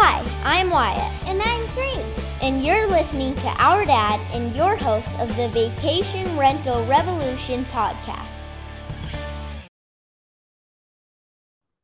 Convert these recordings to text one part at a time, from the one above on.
Hi, I'm Wyatt, And I'm Grace. and you're listening to Our Dad and your host of the Vacation Rental Revolution podcast.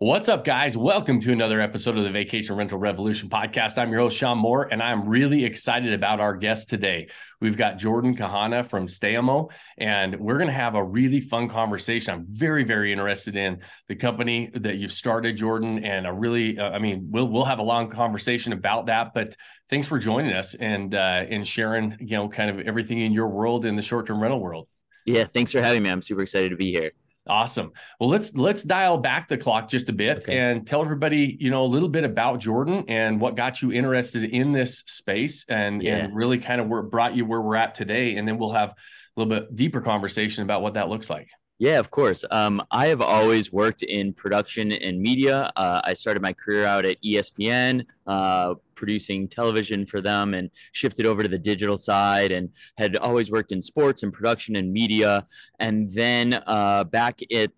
What's up, guys? Welcome to another episode of the Vacation Rental Revolution podcast. I'm your host, Shawn Moore, and I'm really excited about our guest today. We've got Jordan Kahana from Stayamo, and we're going to have a really fun conversation. I'm very, very interested in the company that you've started, Jordan, and a really, uh, I mean, we'll we'll have a long conversation about that. But thanks for joining us and uh, and sharing, you know, kind of everything in your world in the short term rental world. Yeah, thanks for having me. I'm super excited to be here. Awesome. Well, let's let's dial back the clock just a bit Okay. and tell everybody, you know, a little bit about Jordan and what got you interested in this space and Yeah. and really kind of where brought you where we're at today. And then we'll have a little bit deeper conversation about what that looks like. Yeah, of course. Um, I have always worked in production and media. Uh, I started my career out at ESPN, uh, producing television for them, and shifted over to the digital side, and had always worked in sports and production and media. And then uh, back at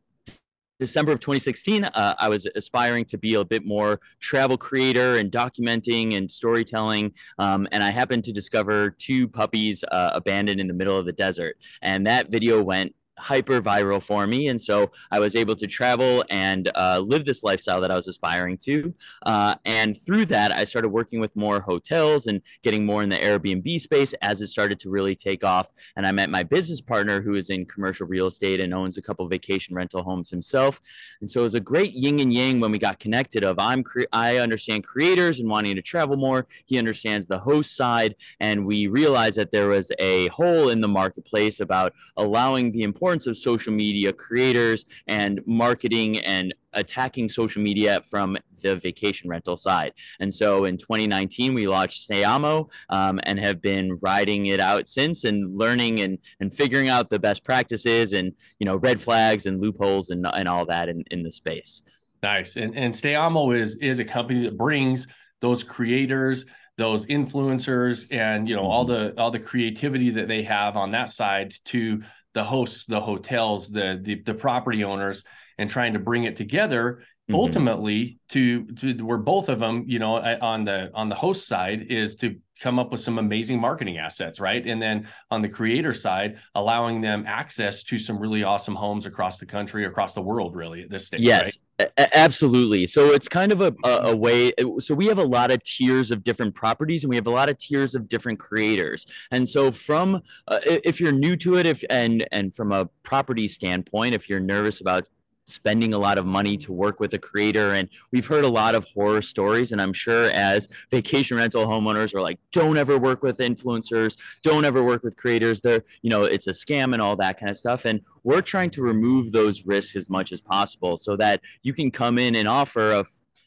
December of 2016, uh, I was aspiring to be a bit more travel creator and documenting and storytelling. Um, and I happened to discover two puppies uh, abandoned in the middle of the desert. And that video went hyper viral for me. And so I was able to travel and uh, live this lifestyle that I was aspiring to. Uh, and through that, I started working with more hotels and getting more in the Airbnb space as it started to really take off. And I met my business partner who is in commercial real estate and owns a couple vacation rental homes himself. And so it was a great yin and yang when we got connected of I'm cre- I understand creators and wanting to travel more. He understands the host side. And we realized that there was a hole in the marketplace about allowing the importance of social media creators and marketing and attacking social media from the vacation rental side. And so in 2019, we launched Stayamo um, and have been riding it out since and learning and, and figuring out the best practices and, you know, red flags and loopholes and, and all that in, in the space. Nice. And and Stayamo is is a company that brings those creators, those influencers, and you know all the all the creativity that they have on that side to the hosts, the hotels, the the, the property owners, and trying to bring it together Mhm. ultimately to to where both of them you know on the on the host side is to come up with some amazing marketing assets right and then on the creator side allowing them access to some really awesome homes across the country across the world really at this stage? Yes, a- a- absolutely. So it's kind of a, a, a way. So we have a lot of tiers of different properties, and we have a lot of tiers of different creators. And so from uh, if you're new to it, if and and from a property standpoint, if you're nervous about spending a lot of money to work with a creator and we've heard a lot of horror stories and i'm sure as vacation rental homeowners are like don't ever work with influencers don't ever work with creators they're you know it's a scam and all that kind of stuff and we're trying to remove those risks as much as possible so that you can come in and offer a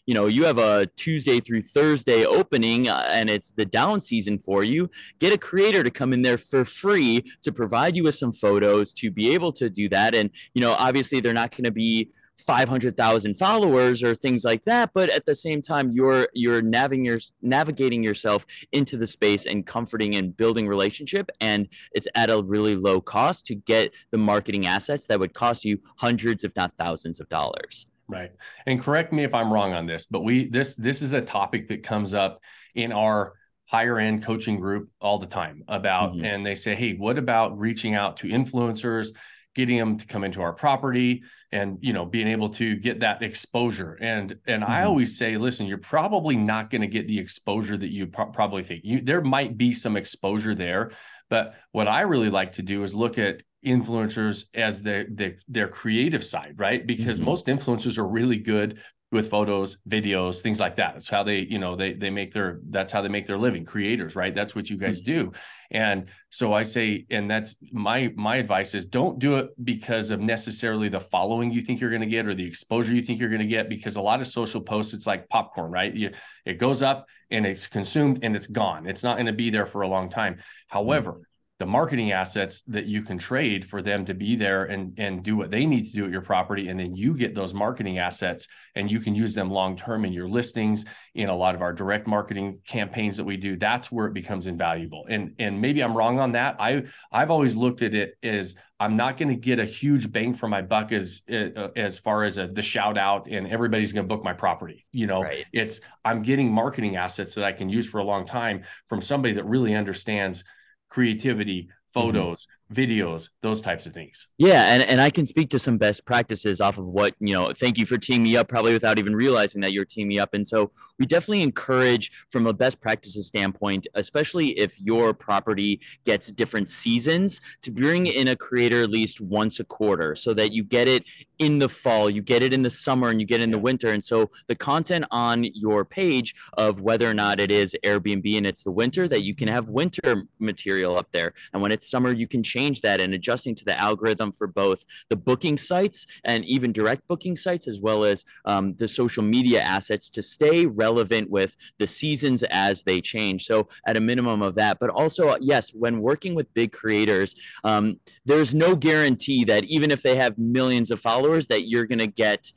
you know you have a tuesday through thursday opening uh, and it's the down season for you get a creator to come in there for free to provide you with some photos to be able to do that. And you know obviously they're not going to be 500,000 followers or things like that but at the same time you're you're navigating your, navigating yourself into the space and comforting and building relationship. And it's at a really low cost to get the marketing assets that would cost you hundreds if not thousands of dollars Right. And correct me if I'm wrong on this, but we this this is a topic that comes up in our higher end coaching group all the time about Mhm. and they say, "Hey, what about reaching out to influencers, getting them to come into our property and, you know, being able to get that exposure?" And and I Mhm. always say, "Listen, you're probably not going to get the exposure that you pro- probably think. You there might be some exposure there, but what I really like to do is look at influencers as the, the their creative side, right? Because Mhm. most influencers are really good with photos, videos, things like that. It's how they, you know, they they make their that's how they make their living. Creators, right? That's what you hmm. guys do. And so I say, and that's my my advice is don't do it because of necessarily the following you think you're going to get or the exposure you think you're going to get. Because a lot of social posts, it's like popcorn, right? You, it goes up and it's consumed and it's gone. It's not going to be there for a long time. Hmm. However, the marketing assets that you can trade for them to be there and and do what they need to do at your property. And then you get those marketing assets and you can use them long term in your listings in a lot of our direct marketing campaigns that we do. That's where it becomes invaluable. And and maybe i'm wrong on that. I i've always looked at it as i'm not going to get a huge bang for my buck as uh, as far as a, the shout out and everybody's going to book my property. You know right. it's i'm getting marketing assets that i can use for a long time from somebody that really understands creativity, mm-hmm. photos, videos, those types of things. Yeah, and, and I can speak to some best practices off of what, you know, thank you for teaming me up, probably without even realizing that you're teaming me up. And so we definitely encourage from a best practices standpoint, especially if your property gets different seasons, to bring in a creator at least once a quarter so that you get it in the fall, you get it in the summer, and you get it in the winter. And so the content on your page of whether or not it is Airbnb and it's the winter, that you can have winter material up there. And when it's summer, you can change change that and adjusting to the algorithm for both the booking sites and even direct booking sites, as well as um, the social media assets to stay relevant with the seasons as they change. So, at a minimum of that, but also, yes, when working with big creators, um, there's no guarantee that even if they have millions of followers, that you're going to get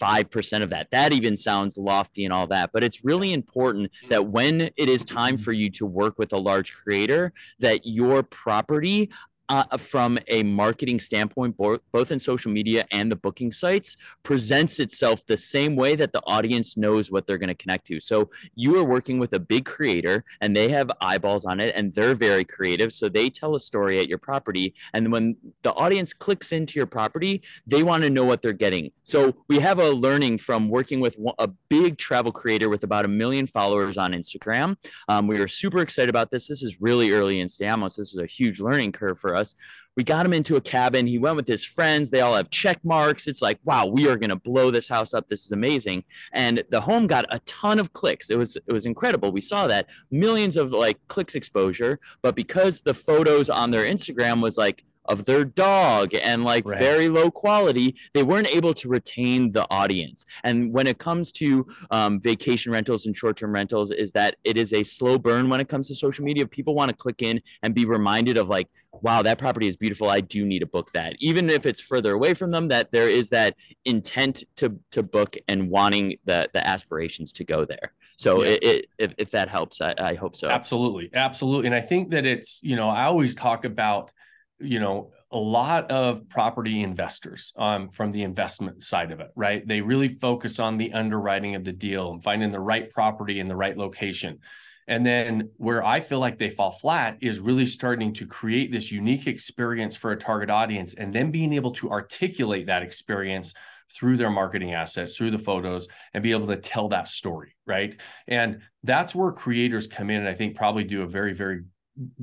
5% of that. That even sounds lofty and all that, but it's really important that when it is time for you to work with a large creator that your property uh, from a marketing standpoint, bo- both in social media and the booking sites, presents itself the same way that the audience knows what they're going to connect to. So you are working with a big creator and they have eyeballs on it and they're very creative. So they tell a story at your property. And when the audience clicks into your property, they want to know what they're getting. So we have a learning from working with a big travel creator with about a million followers on Instagram. Um, we are super excited about this. This is really early in Stayamo's. This is a huge learning curve for us. We got him into a cabin. He went with his friends. They all have check marks. It's like, wow, we are going to blow this house up. This is amazing. And the home got a ton of clicks. It was it was incredible. We saw that millions of like clicks exposure, but because the photos on their Instagram was like of their dog and like right. very low quality, they weren't able to retain the audience. And when it comes to um, vacation rentals and short term rentals, is that it is a slow burn when it comes to social media. People want to click in and be reminded of like, wow, that property is beautiful. I do need to book that. Even if it's further away from them, that there is that intent to to book and wanting the the aspirations to go there. So yeah. it, it, if, if that helps, I, I hope so. Absolutely. Absolutely. And I think that it's, you know, I always talk about you know a lot of property investors um, from the investment side of it right they really focus on the underwriting of the deal and finding the right property in the right location and then where i feel like they fall flat is really starting to create this unique experience for a target audience and then being able to articulate that experience through their marketing assets, through the photos, and be able to tell that story, right? And that's where creators come in and I think probably do a very, very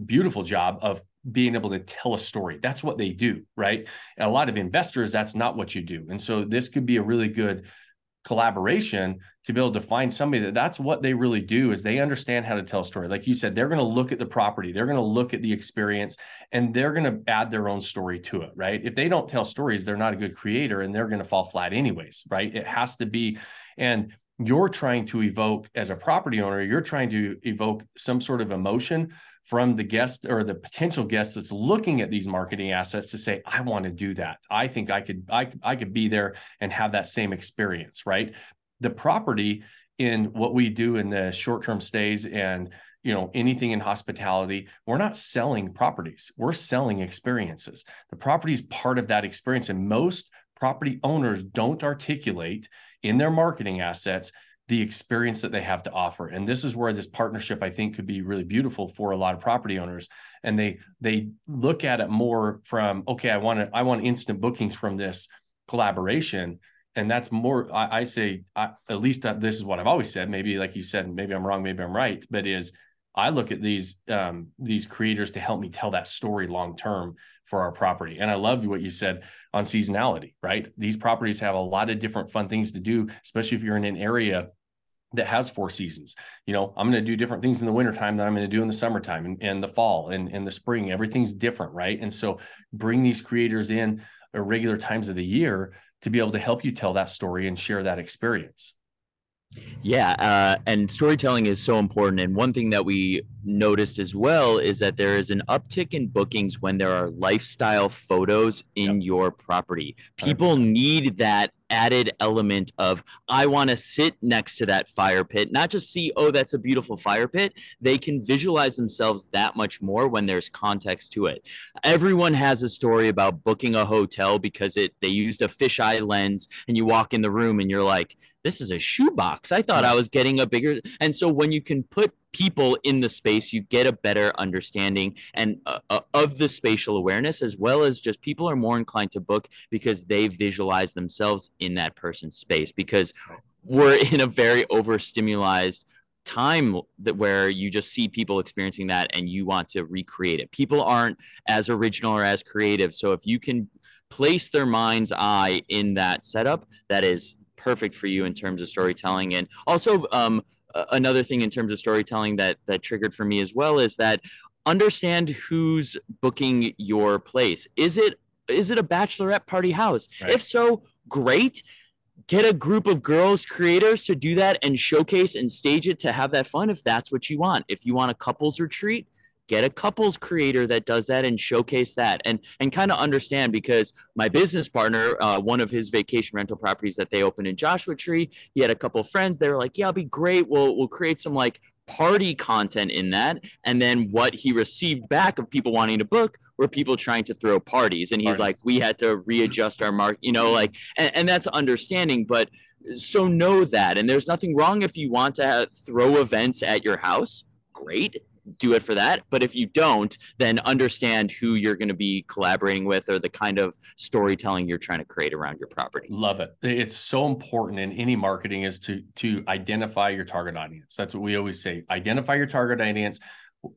beautiful job of being able to tell a story. That's what they do, right? And a lot of investors, that's not what you do. And so this could be a really good collaboration to be able to find somebody that that's what they really do is they understand how to tell a story like you said they're going to look at the property they're going to look at the experience and they're going to add their own story to it right if they don't tell stories they're not a good creator and they're going to fall flat anyways right it has to be and you're trying to evoke as a property owner you're trying to evoke some sort of emotion from the guest or the potential guest that's looking at these marketing assets to say i want to do that. I think i could i, I could be there and have that same experience right? The property in what we do in the short-term stays and you know anything in hospitality we're not selling properties. We're selling experiences. The property is part of that experience and most property owners don't articulate in their marketing assets the experience that they have to offer. And this is where this partnership i think could be really beautiful for a lot of property owners. And they they look at it more from okay i want to i want instant bookings from this collaboration. And that's more i, I say I, at least uh, this is what i've always said. Maybe like you said maybe i'm wrong maybe i'm right but is i look at these um, these creators to help me tell that story long term for our property. And i love what you said on seasonality right? These properties have a lot of different fun things to do especially if you're in an area that has four seasons. You know, I'm going to do different things in the wintertime than I'm going to do in the summertime and, and the fall and, and the spring. Everything's different, right? And so bring these creators in at regular times of the year to be able to help you tell that story and share that experience. Yeah, uh, and storytelling is so important. And one thing that we noticed as well is that there is an uptick in bookings when there are lifestyle photos in yep. your property. People 100%. need that added element of I want to sit next to that fire pit, not just see, oh, that's a beautiful fire pit. They can visualize themselves that much more when there's context to it. Everyone has a story about booking a hotel because it they used a fisheye lens and you walk in the room and you're like, this is a shoebox. I thought I was getting a bigger. And so when you can put people in the space, you get a better understanding and uh, uh, of the spatial awareness, as well as just people are more inclined to book because they visualize themselves in that person's space. Because we're in a very overstimulated time that where you just see people experiencing that and you want to recreate it. People aren't as original or as creative. So if you can place their mind's eye in that setup, that is perfect for you in terms of storytelling and also um, another thing in terms of storytelling that that triggered for me as well is that understand who's booking your place. Is it is it a bachelorette party house? Right. If so, great. Get a group of girls creators to do that and showcase and stage it to have that fun if that's what you want. If you want a couples retreat, get a couples creator that does that and showcase that and and kind of understand because my business partner uh, one of his vacation rental properties that they opened in joshua tree he had a couple friends they were like yeah it'll be great. We'll we'll create some like party content in that. And then what he received back of people wanting to book were people trying to throw parties. And he's parties. like we had to readjust our mark you know like and, and that's understanding but so know that. And there's nothing wrong if you want to throw events at your house. Great do it for that. But if you don't, then understand who you're going to be collaborating with or the kind of storytelling you're trying to create around your property. Love it. It's so important in any marketing is to to identify your target audience. That's what we always say. Identify your target audience,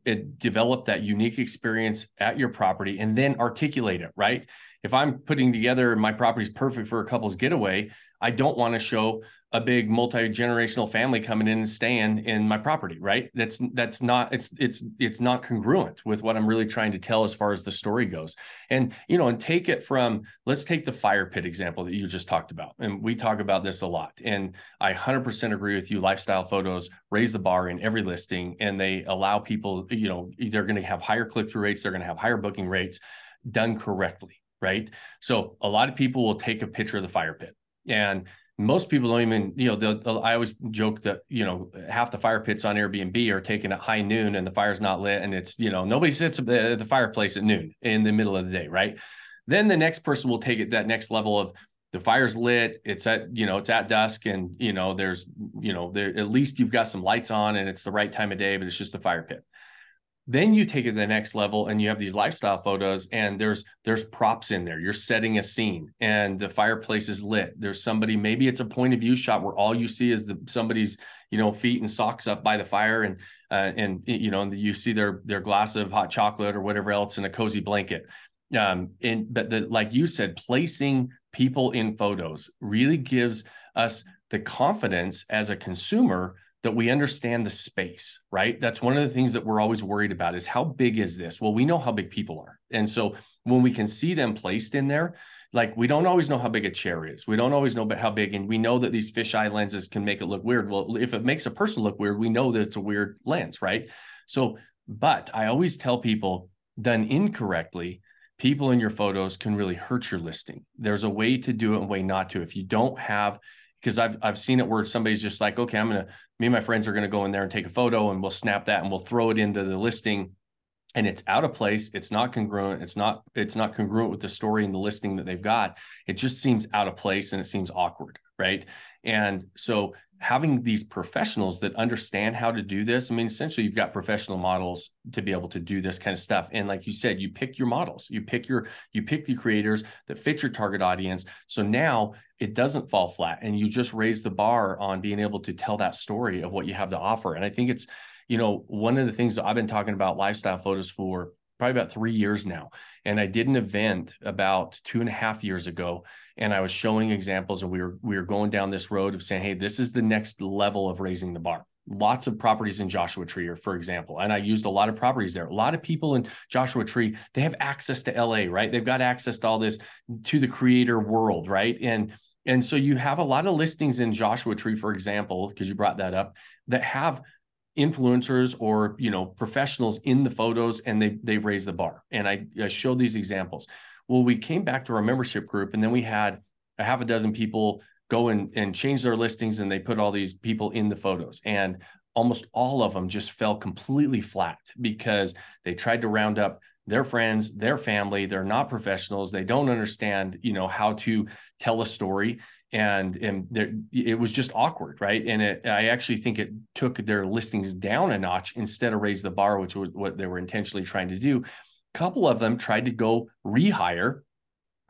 it, develop that unique experience at your property and then articulate it, right? If I'm putting together my property is perfect for a couple's getaway, I don't want to show a big multi-generational family coming in and staying in my property right? That's that's not it's it's it's not congruent with what i'm really trying to tell as far as the story goes. And you know and take it from let's take the fire pit example that you just talked about and we talk about this a lot and i 100% agree with you lifestyle photos raise the bar in every listing and they allow people you know they're going to have higher click-through rates they're going to have higher booking rates done correctly right so a lot of people will take a picture of the fire pit and most people don't even, you know, they'll, they'll, I always joke that, you know, half the fire pits on Airbnb are taken at high noon and the fire's not lit. And it's, you know, nobody sits at the fireplace at noon in the middle of the day. Right. Then the next person will take it that next level of the fire's lit. It's at, you know, it's at dusk and, you know, there's, you know, there, at least you've got some lights on and it's the right time of day, but it's just the fire pit then you take it to the next level and you have these lifestyle photos and there's there's props in there. You're setting a scene and the fireplace is lit. There's somebody maybe it's a point of view shot where all you see is the somebody's you know feet and socks up by the fire and uh, and you know and you see their their glass of hot chocolate or whatever else in a cozy blanket. Um and but the like you said placing people in photos really gives us the confidence as a consumer that we understand the space, right? That's one of the things that we're always worried about is how big is this? Well, we know how big people are. And so when we can see them placed in there, like we don't always know how big a chair is. We don't always know how big, and we know that these fisheye lenses can make it look weird. Well, if it makes a person look weird, we know that it's a weird lens, right? So, but I always tell people done incorrectly, people in your photos can really hurt your listing. There's a way to do it and a way not to. If you don't have because I've I've seen it where somebody's just like, okay, I'm gonna me and my friends are gonna go in there and take a photo and we'll snap that and we'll throw it into the listing. And it's out of place. It's not congruent. It's not it's not congruent with the story and the listing that they've got. It just seems out of place and it seems awkward right? And so having these professionals that understand how to do this i mean essentially you've got professional models to be able to do this kind of stuff. And like you said you pick your models you pick your you pick the creators that fit your target audience. So now it doesn't fall flat and you just raise the bar on being able to tell that story of what you have to offer. And i think it's you know one of the things that i've been talking about lifestyle photos for probably about three years now. And I did an event about two and a half years ago, and I was showing examples, and we were we were going down this road of saying, hey, this is the next level of raising the bar. Lots of properties in Joshua Tree, or for example, and I used a lot of properties there. A lot of people in Joshua Tree, they have access to LA, right? They've got access to all this to the creator world, right? And and so you have a lot of listings in Joshua Tree, for example, because you brought that up, that have influencers or you know professionals in the photos and they they've raised the bar. And I, I showed these examples. Well we came back to our membership group and then we had a half a dozen people go and, and change their listings and they put all these people in the photos. And almost all of them just fell completely flat because they tried to round up their friends their family. They're not professionals. They don't understand you know how to tell a story and and there, it was just awkward right? And it, i actually think it took their listings down a notch instead of raise the bar which was what they were intentionally trying to do. A couple of them tried to go rehire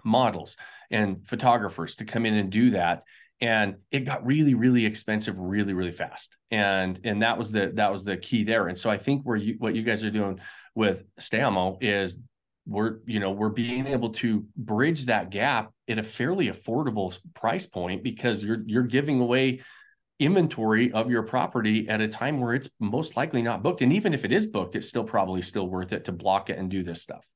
models and photographers to come in and do that. And it got really really expensive really really fast. And and that was the that was the key there. And so i think where you what you guys are doing with Stayamo is we're you know we're being able to bridge that gap at a fairly affordable price point because you're you're giving away inventory of your property at a time where it's most likely not booked. And even if it is booked it's still probably still worth it to block it and do this stuff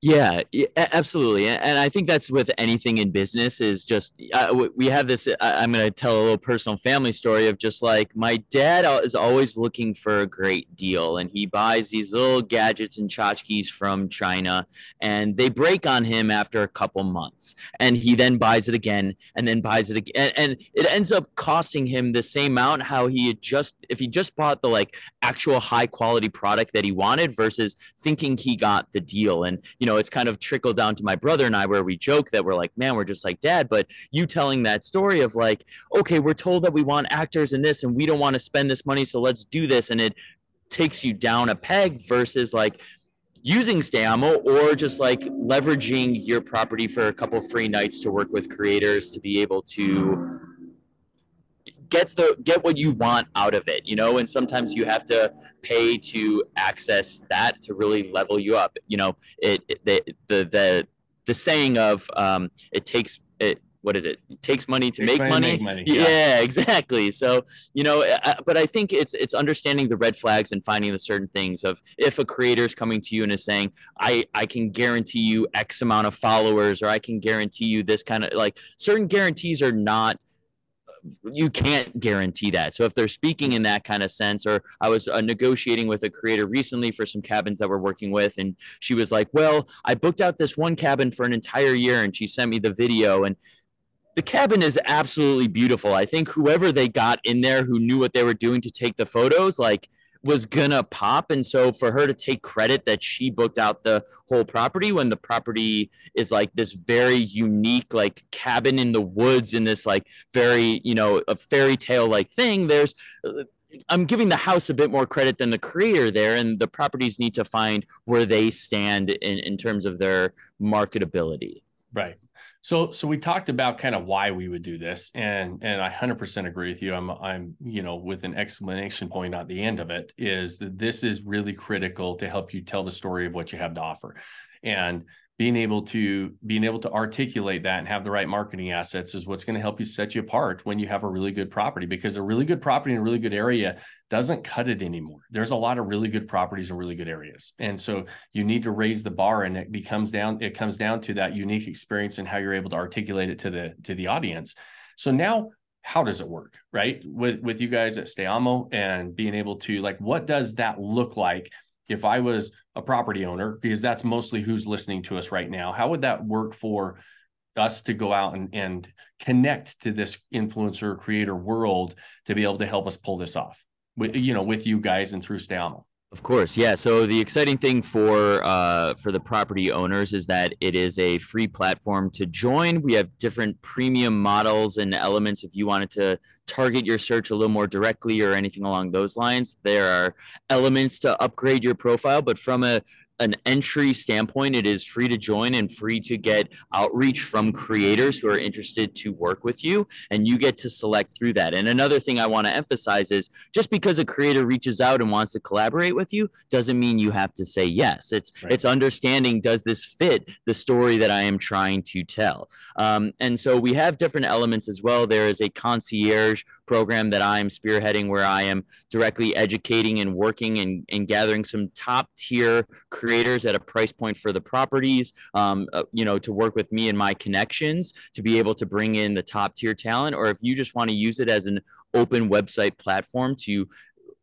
yeah, absolutely, and I think that's with anything in business is just uh, we have this. I'm going to tell a little personal family story of just like my dad is always looking for a great deal, and he buys these little gadgets and tchotchkes from China, and they break on him after a couple months, and he then buys it again, and then buys it again, and, it ends up costing him the same amount how he had just if he just bought the like actual high quality product that he wanted versus thinking he got the deal, and you know, it's kind of trickled down to my brother and I where we joke that we're like, man, we're just like dad. But you telling that story of like, okay, we're told that we want actors in this and we don't want to spend this money. So let's do this. And it takes you down a peg versus like, using Stayamo or just like leveraging your property for a couple free nights to work with creators to be able to get the get what you want out of it you know and sometimes you have to pay to access that to really level you up you know it, it the, the the the saying of um it takes it what is it? it takes money to make money. make money. Yeah. yeah. exactly. So you know, but I think it's it's understanding the red flags and finding the certain things of if a creator is coming to you and is saying, I I can guarantee you X amount of followers, or I can guarantee you this kind of like certain guarantees are not you can't guarantee that. So if they're speaking in that kind of sense, or I was uh, negotiating with a creator recently for some cabins that we're working with, and she was like, "Well, I booked out this one cabin for an entire year," and she sent me the video, and the cabin is absolutely beautiful. I think whoever they got in there who knew what they were doing to take the photos, like was gonna pop and so for her to take credit that she booked out the whole property when the property is like this very unique like cabin in the woods in this like very you know a fairy tale like thing there's uh, I'm giving the house a bit more credit than the creator there, and the properties need to find where they stand in, in terms of their marketability. Right. So so we talked about kind of why we would do this and and I 100% agree with you. I'm I'm you know with an explanation point at the end of it is that this is really critical to help you tell the story of what you have to offer. And being able to being able to articulate that and have the right marketing assets is what's going to help you set you apart when you have a really good property because a really good property in a really good area doesn't cut it anymore. There's a lot of really good properties in really good areas. And so you need to raise the bar and it becomes down it comes down to that unique experience and how you're able to articulate it to the to the audience. So now how does it work right? With with you guys at Stayamo and being able to like what does that look like if I was a property owner, because that's mostly who's listening to us right now, how would that work for us to go out and, and connect to this influencer creator world to be able to help us pull this off with, you know, with you guys and through Stayamo? Of course, yeah. So the exciting thing for uh, for the property owners is that it is a free platform to join. We have different premium models and elements. If you wanted to target your search a little more directly or anything along those lines, there are elements to upgrade your profile. But from a an entry standpoint, it is free to join and free to get outreach from creators who are interested to work with you, and you get to select through that. And another thing I want to emphasize is just because a creator reaches out and wants to collaborate with you doesn't mean you have to say yes. It's right. it's understanding does this fit the story that I am trying to tell. Um, and so we have different elements as well. There is a concierge program that I'm spearheading where I am directly educating and working and, and gathering some top tier creators at a price point for the properties, um, uh, you know, to work with me and my connections to be able to bring in the top tier talent. Or if you just want to use it as an open website platform to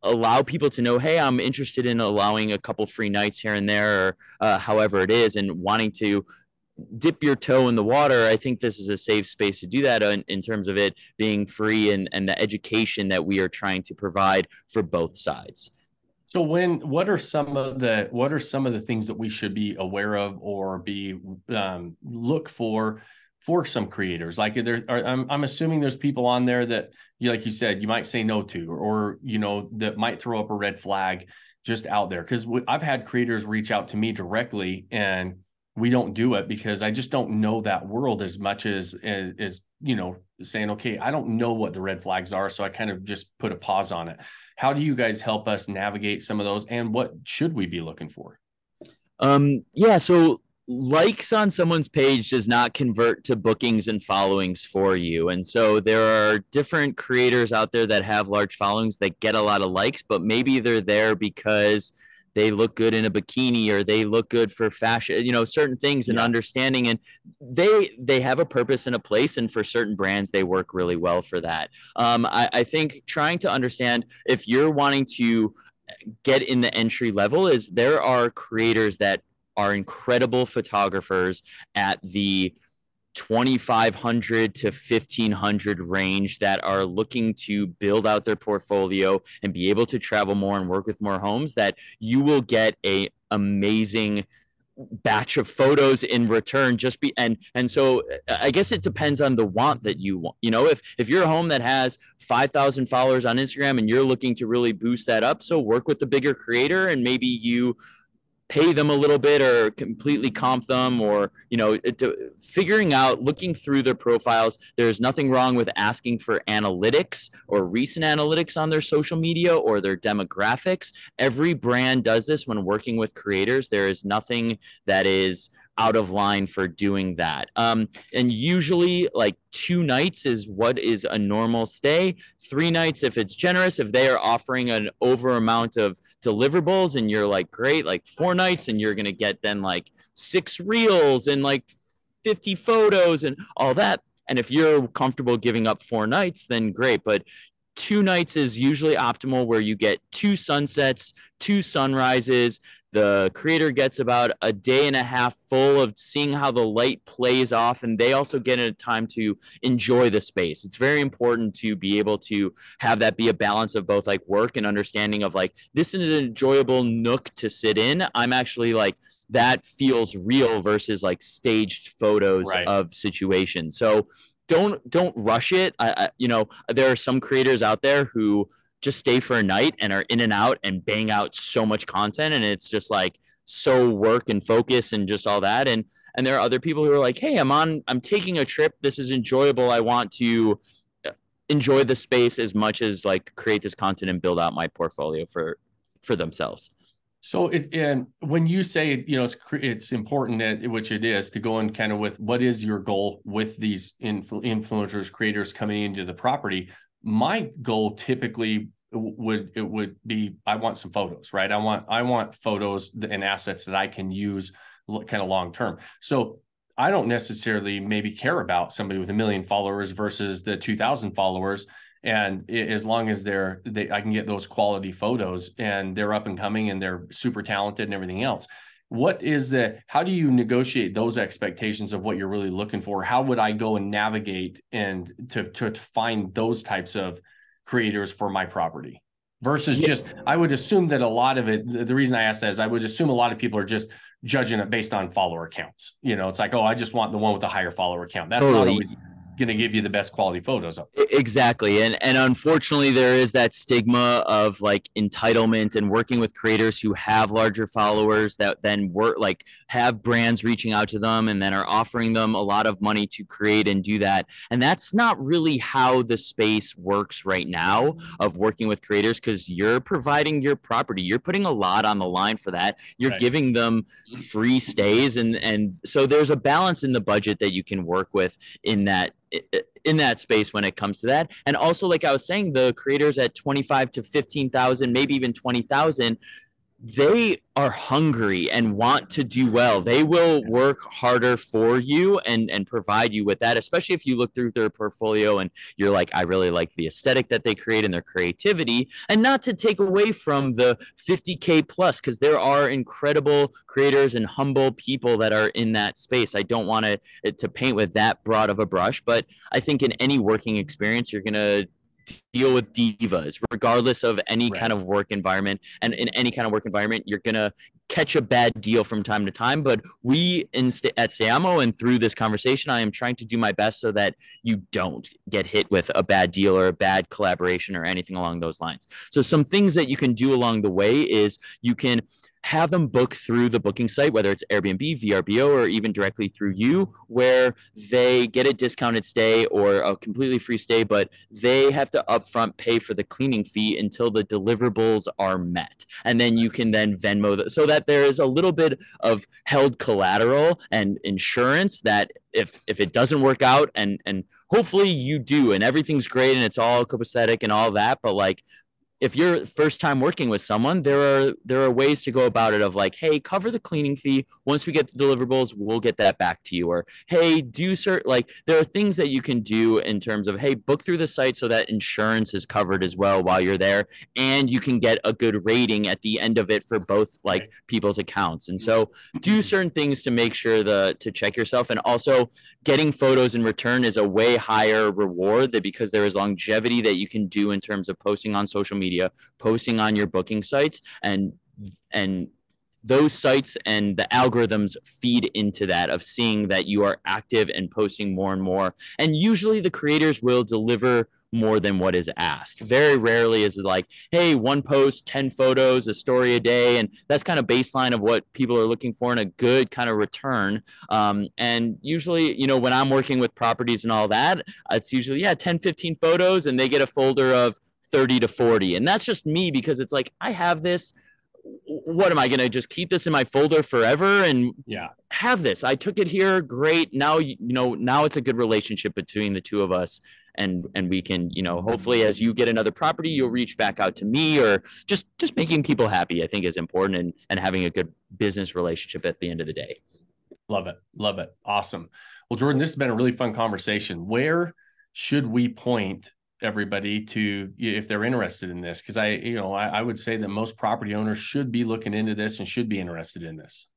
allow people to know, hey, I'm interested in allowing a couple free nights here and there, or uh, however it is, and wanting to dip your toe in the water, I think this is a safe space to do that in, in, terms of it being free and, and the education that we are trying to provide for both sides. So when what are some of the what are some of the things that we should be aware of or be um, look for for some creators? Like there are, I'm I'm assuming there's people on there that you like you said you might say no to or, or you know that might throw up a red flag just out there because I've had creators reach out to me directly and we don't do it because I just don't know that world as much as, as, as you know saying okay I don't know what the red flags are so I kind of just put a pause on it. How do you guys help us navigate some of those and what should we be looking for? Um yeah so likes on someone's page does not convert to bookings and followings for you. And so there are different creators out there that have large followings that get a lot of likes, but maybe they're there because they look good in a bikini or they look good for fashion you know certain things and yeah. understanding and they they have a purpose and a place and for certain brands they work really well for that um, I, I think trying to understand if you're wanting to get in the entry level is there are creators that are incredible photographers at the 2500 to 1500 range that are looking to build out their portfolio and be able to travel more and work with more homes that you will get a amazing batch of photos in return just be and and so i guess it depends on the want that you want you know? If if you're a home that has 5000 followers on instagram and you're looking to really boost that up so work with the bigger creator and maybe you pay them a little bit or completely comp them or you know to, figuring out looking through their profiles there's nothing wrong with asking for analytics or recent analytics on their social media or their demographics. Every brand does this when working with creators. There is nothing that is out of line for doing that. Um, and usually, like two nights is what is a normal stay. Three nights, if it's generous, if they are offering an over amount of deliverables, and you're like, great, like four nights, and you're going to get then like six reels and like 50 photos and all that. And if you're comfortable giving up four nights, then great. But two nights is usually optimal where you get two sunsets, two sunrises, the creator gets about a day and a half full of seeing how the light plays off and they also get a time to enjoy the space. It's very important to be able to have that be a balance of both like work and understanding of like this is an enjoyable nook to sit in. I'm actually like that feels real versus like staged photos right. of situations. So don't don't rush it. I, I, you know there are some creators out there who just stay for a night and are in and out and bang out so much content and it's just like so work and focus and just all that. And and there are other people who are like hey i'm on i'm taking a trip. This is enjoyable. I want to uh, enjoy the space as much as like create this content and build out my portfolio for for themselves so it, when you say you know it's it's important that which it is to go in kind of with what is your goal with these influ- influencers creators coming into the property my goal typically would it would be I want some photos, right? I want I want photos and assets that I can use kind of long term. So I don't necessarily maybe care about somebody with a million followers versus the 2000 followers and as long as they're they I can get those quality photos and they're up and coming and they're super talented and everything else. What is the how do you negotiate those expectations of what you're really looking for? How would I go and navigate and to to find those types of creators for my property versus yeah. just I would assume that a lot of it the reason I ask that is I would assume a lot of people are just judging it based on follower counts. You know, it's like, oh, I just want the one with the higher follower count. That's totally. not always going to give you the best quality photos of. Exactly. And and unfortunately there is that stigma of like entitlement and working with creators who have larger followers that then work like have brands reaching out to them and then are offering them a lot of money to create and do that. And that's not really how the space works right now of working with creators because you're providing your property. You're putting a lot on the line for that. You're right. giving them free stays and and so there's a balance in the budget that you can work with in that in that space when it comes to that. And also, like I was saying, the creators at 25 to 15,000, maybe even 20,000, they are hungry and want to do well. They will work harder for you and and provide you with that, especially if you look through their portfolio and you're like, I really like the aesthetic that they create and their creativity. And not to take away from the 50k plus, because there are incredible creators and humble people that are in that space. I don't want to eh, to paint with that broad of a brush, but I think in any working experience, you're gonna deal with divas regardless of any right. kind of work environment. And in any kind of work environment you're going to catch a bad deal from time to time. But we in st- at Stayamo and through this conversation i am trying to do my best so that you don't get hit with a bad deal or a bad collaboration or anything along those lines. So some things that you can do along the way is you can have them book through the booking site, whether it's Airbnb, VRBO, or even directly through you, where they get a discounted stay or a completely free stay, but they have to upfront pay for the cleaning fee until the deliverables are met. And then you can then Venmo the, so that there is a little bit of held collateral and insurance that if if it doesn't work out and and hopefully you do and everything's great and it's all copacetic and all that, but like if you're first time working with someone there are there are ways to go about it of like hey cover the cleaning fee. Once we get the deliverables we'll get that back to you. Or hey do certain like there are things that you can do in terms of hey book through the site so that insurance is covered as well while you're there. And you can get a good rating at the end of it for both like people's accounts. And mm-hmm. so do certain things to make sure the to check yourself. And also getting photos in return is a way higher reward that because there is longevity that you can do in terms of posting on social media media, posting on your booking sites, and and those sites and the algorithms feed into that of seeing that you are active and posting more and more. And usually the creators will deliver more than what is asked. Very rarely is it like, hey, one post, 10 photos, a story a day. And that's kind of baseline of what people are looking for in a good kind of return. Um, and usually, you know, when I'm working with properties and all that, it's usually, yeah, 10, 15 photos, and they get a folder of 30 to 40. And that's just me because it's like, I have this. What am I going to just keep this in my folder forever and yeah, have this? I took it here. Great. Now, you know, now it's a good relationship between the two of us. And, and we can, you know, hopefully as you get another property, you'll reach back out to me or just, just making people happy, I think is important and, and having a good business relationship at the end of the day. Love it. Love it. Awesome. Well, Jordan, this has been a really fun conversation. Where should we point everybody to if they're interested in this because i you know I, I, would say that most property owners should be looking into this and should be interested in this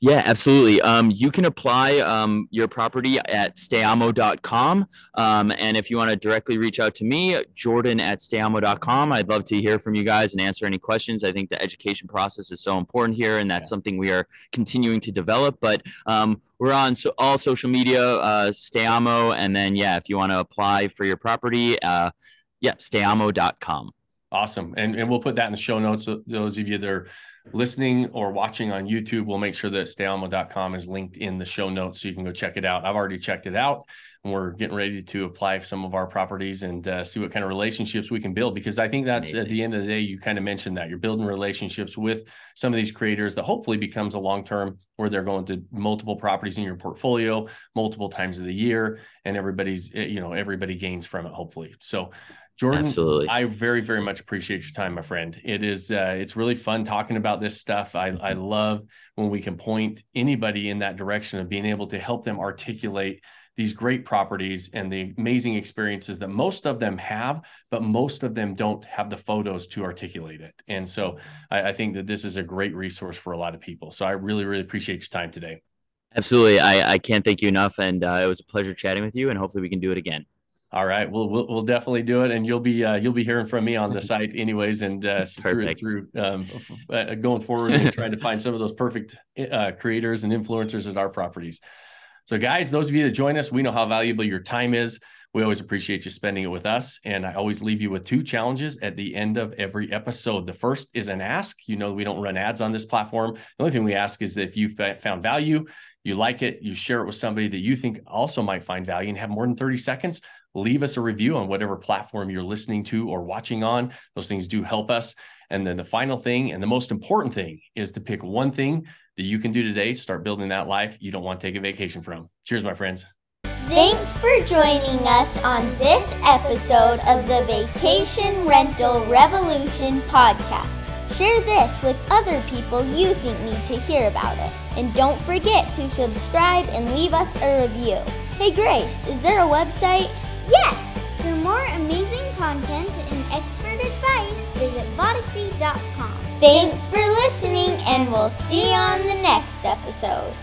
yeah, absolutely. Um, you can apply um, your property at stayamo.com. Um, and if you want to directly reach out to me, Jordan at stayamo.com, I'd love to hear from you guys and answer any questions. I think the education process is so important here, and that's yeah. something we are continuing to develop. But um, we're on so all social media, uh, Stayamo. And then, yeah, if you want to apply for your property, uh, yeah, stayamo.com. Awesome. And, and we'll put that in the show notes. So those of you that are listening or watching on YouTube, we'll make sure that stayamo.com is linked in the show notes so you can go check it out. I've already checked it out and we're getting ready to apply some of our properties and uh, see what kind of relationships we can build because I think that's Amazing. at the end of the day, you kind of mentioned that you're building relationships with some of these creators that hopefully becomes a long term where they're going to multiple properties in your portfolio multiple times of the year and everybody's, eh, you know, everybody gains from it, hopefully. So, Jordan, Absolutely. I very, very much appreciate your time, my friend. It is, uh, it's really fun talking about this stuff. I, I love when we can point anybody in that direction of being able to help them articulate these great properties and the amazing experiences that most of them have, but most of them don't have the photos to articulate it. And so I, I think that this is a great resource for a lot of people. So I really, really appreciate your time today. Absolutely. I, I can't thank you enough. And uh, it was a pleasure chatting with you, and hopefully we can do it again. All right, we'll, we'll we'll definitely do it, and you'll be uh, you'll be hearing from me on the site anyways, and uh, through through um, uh, going forward and trying to find some of those perfect uh, creators and influencers at our properties. So, guys, those of you that join us, we know how valuable your time is. We always appreciate you spending it with us. And I always leave you with two challenges at the end of every episode. The first is an ask. You know, we don't run ads on this platform. The only thing we ask is if you found value, you like it, you share it with somebody that you think also might find value and have more than 30 seconds, leave us a review on whatever platform you're listening to or watching on. Those things do help us. And then the final thing and the most important thing is to pick one thing that you can do today, start building that life you don't want to take a vacation from. Cheers, my friends. Thanks for joining us on this episode of the Vacation Rental Revolution podcast. Share this with other people you think need to hear about it. And don't forget to subscribe and leave us a review. Hey Grace, is there a website? Yes! For more amazing content and expert advice, visit Vodyssey.com. Thanks for listening, and we'll see you on the next episode.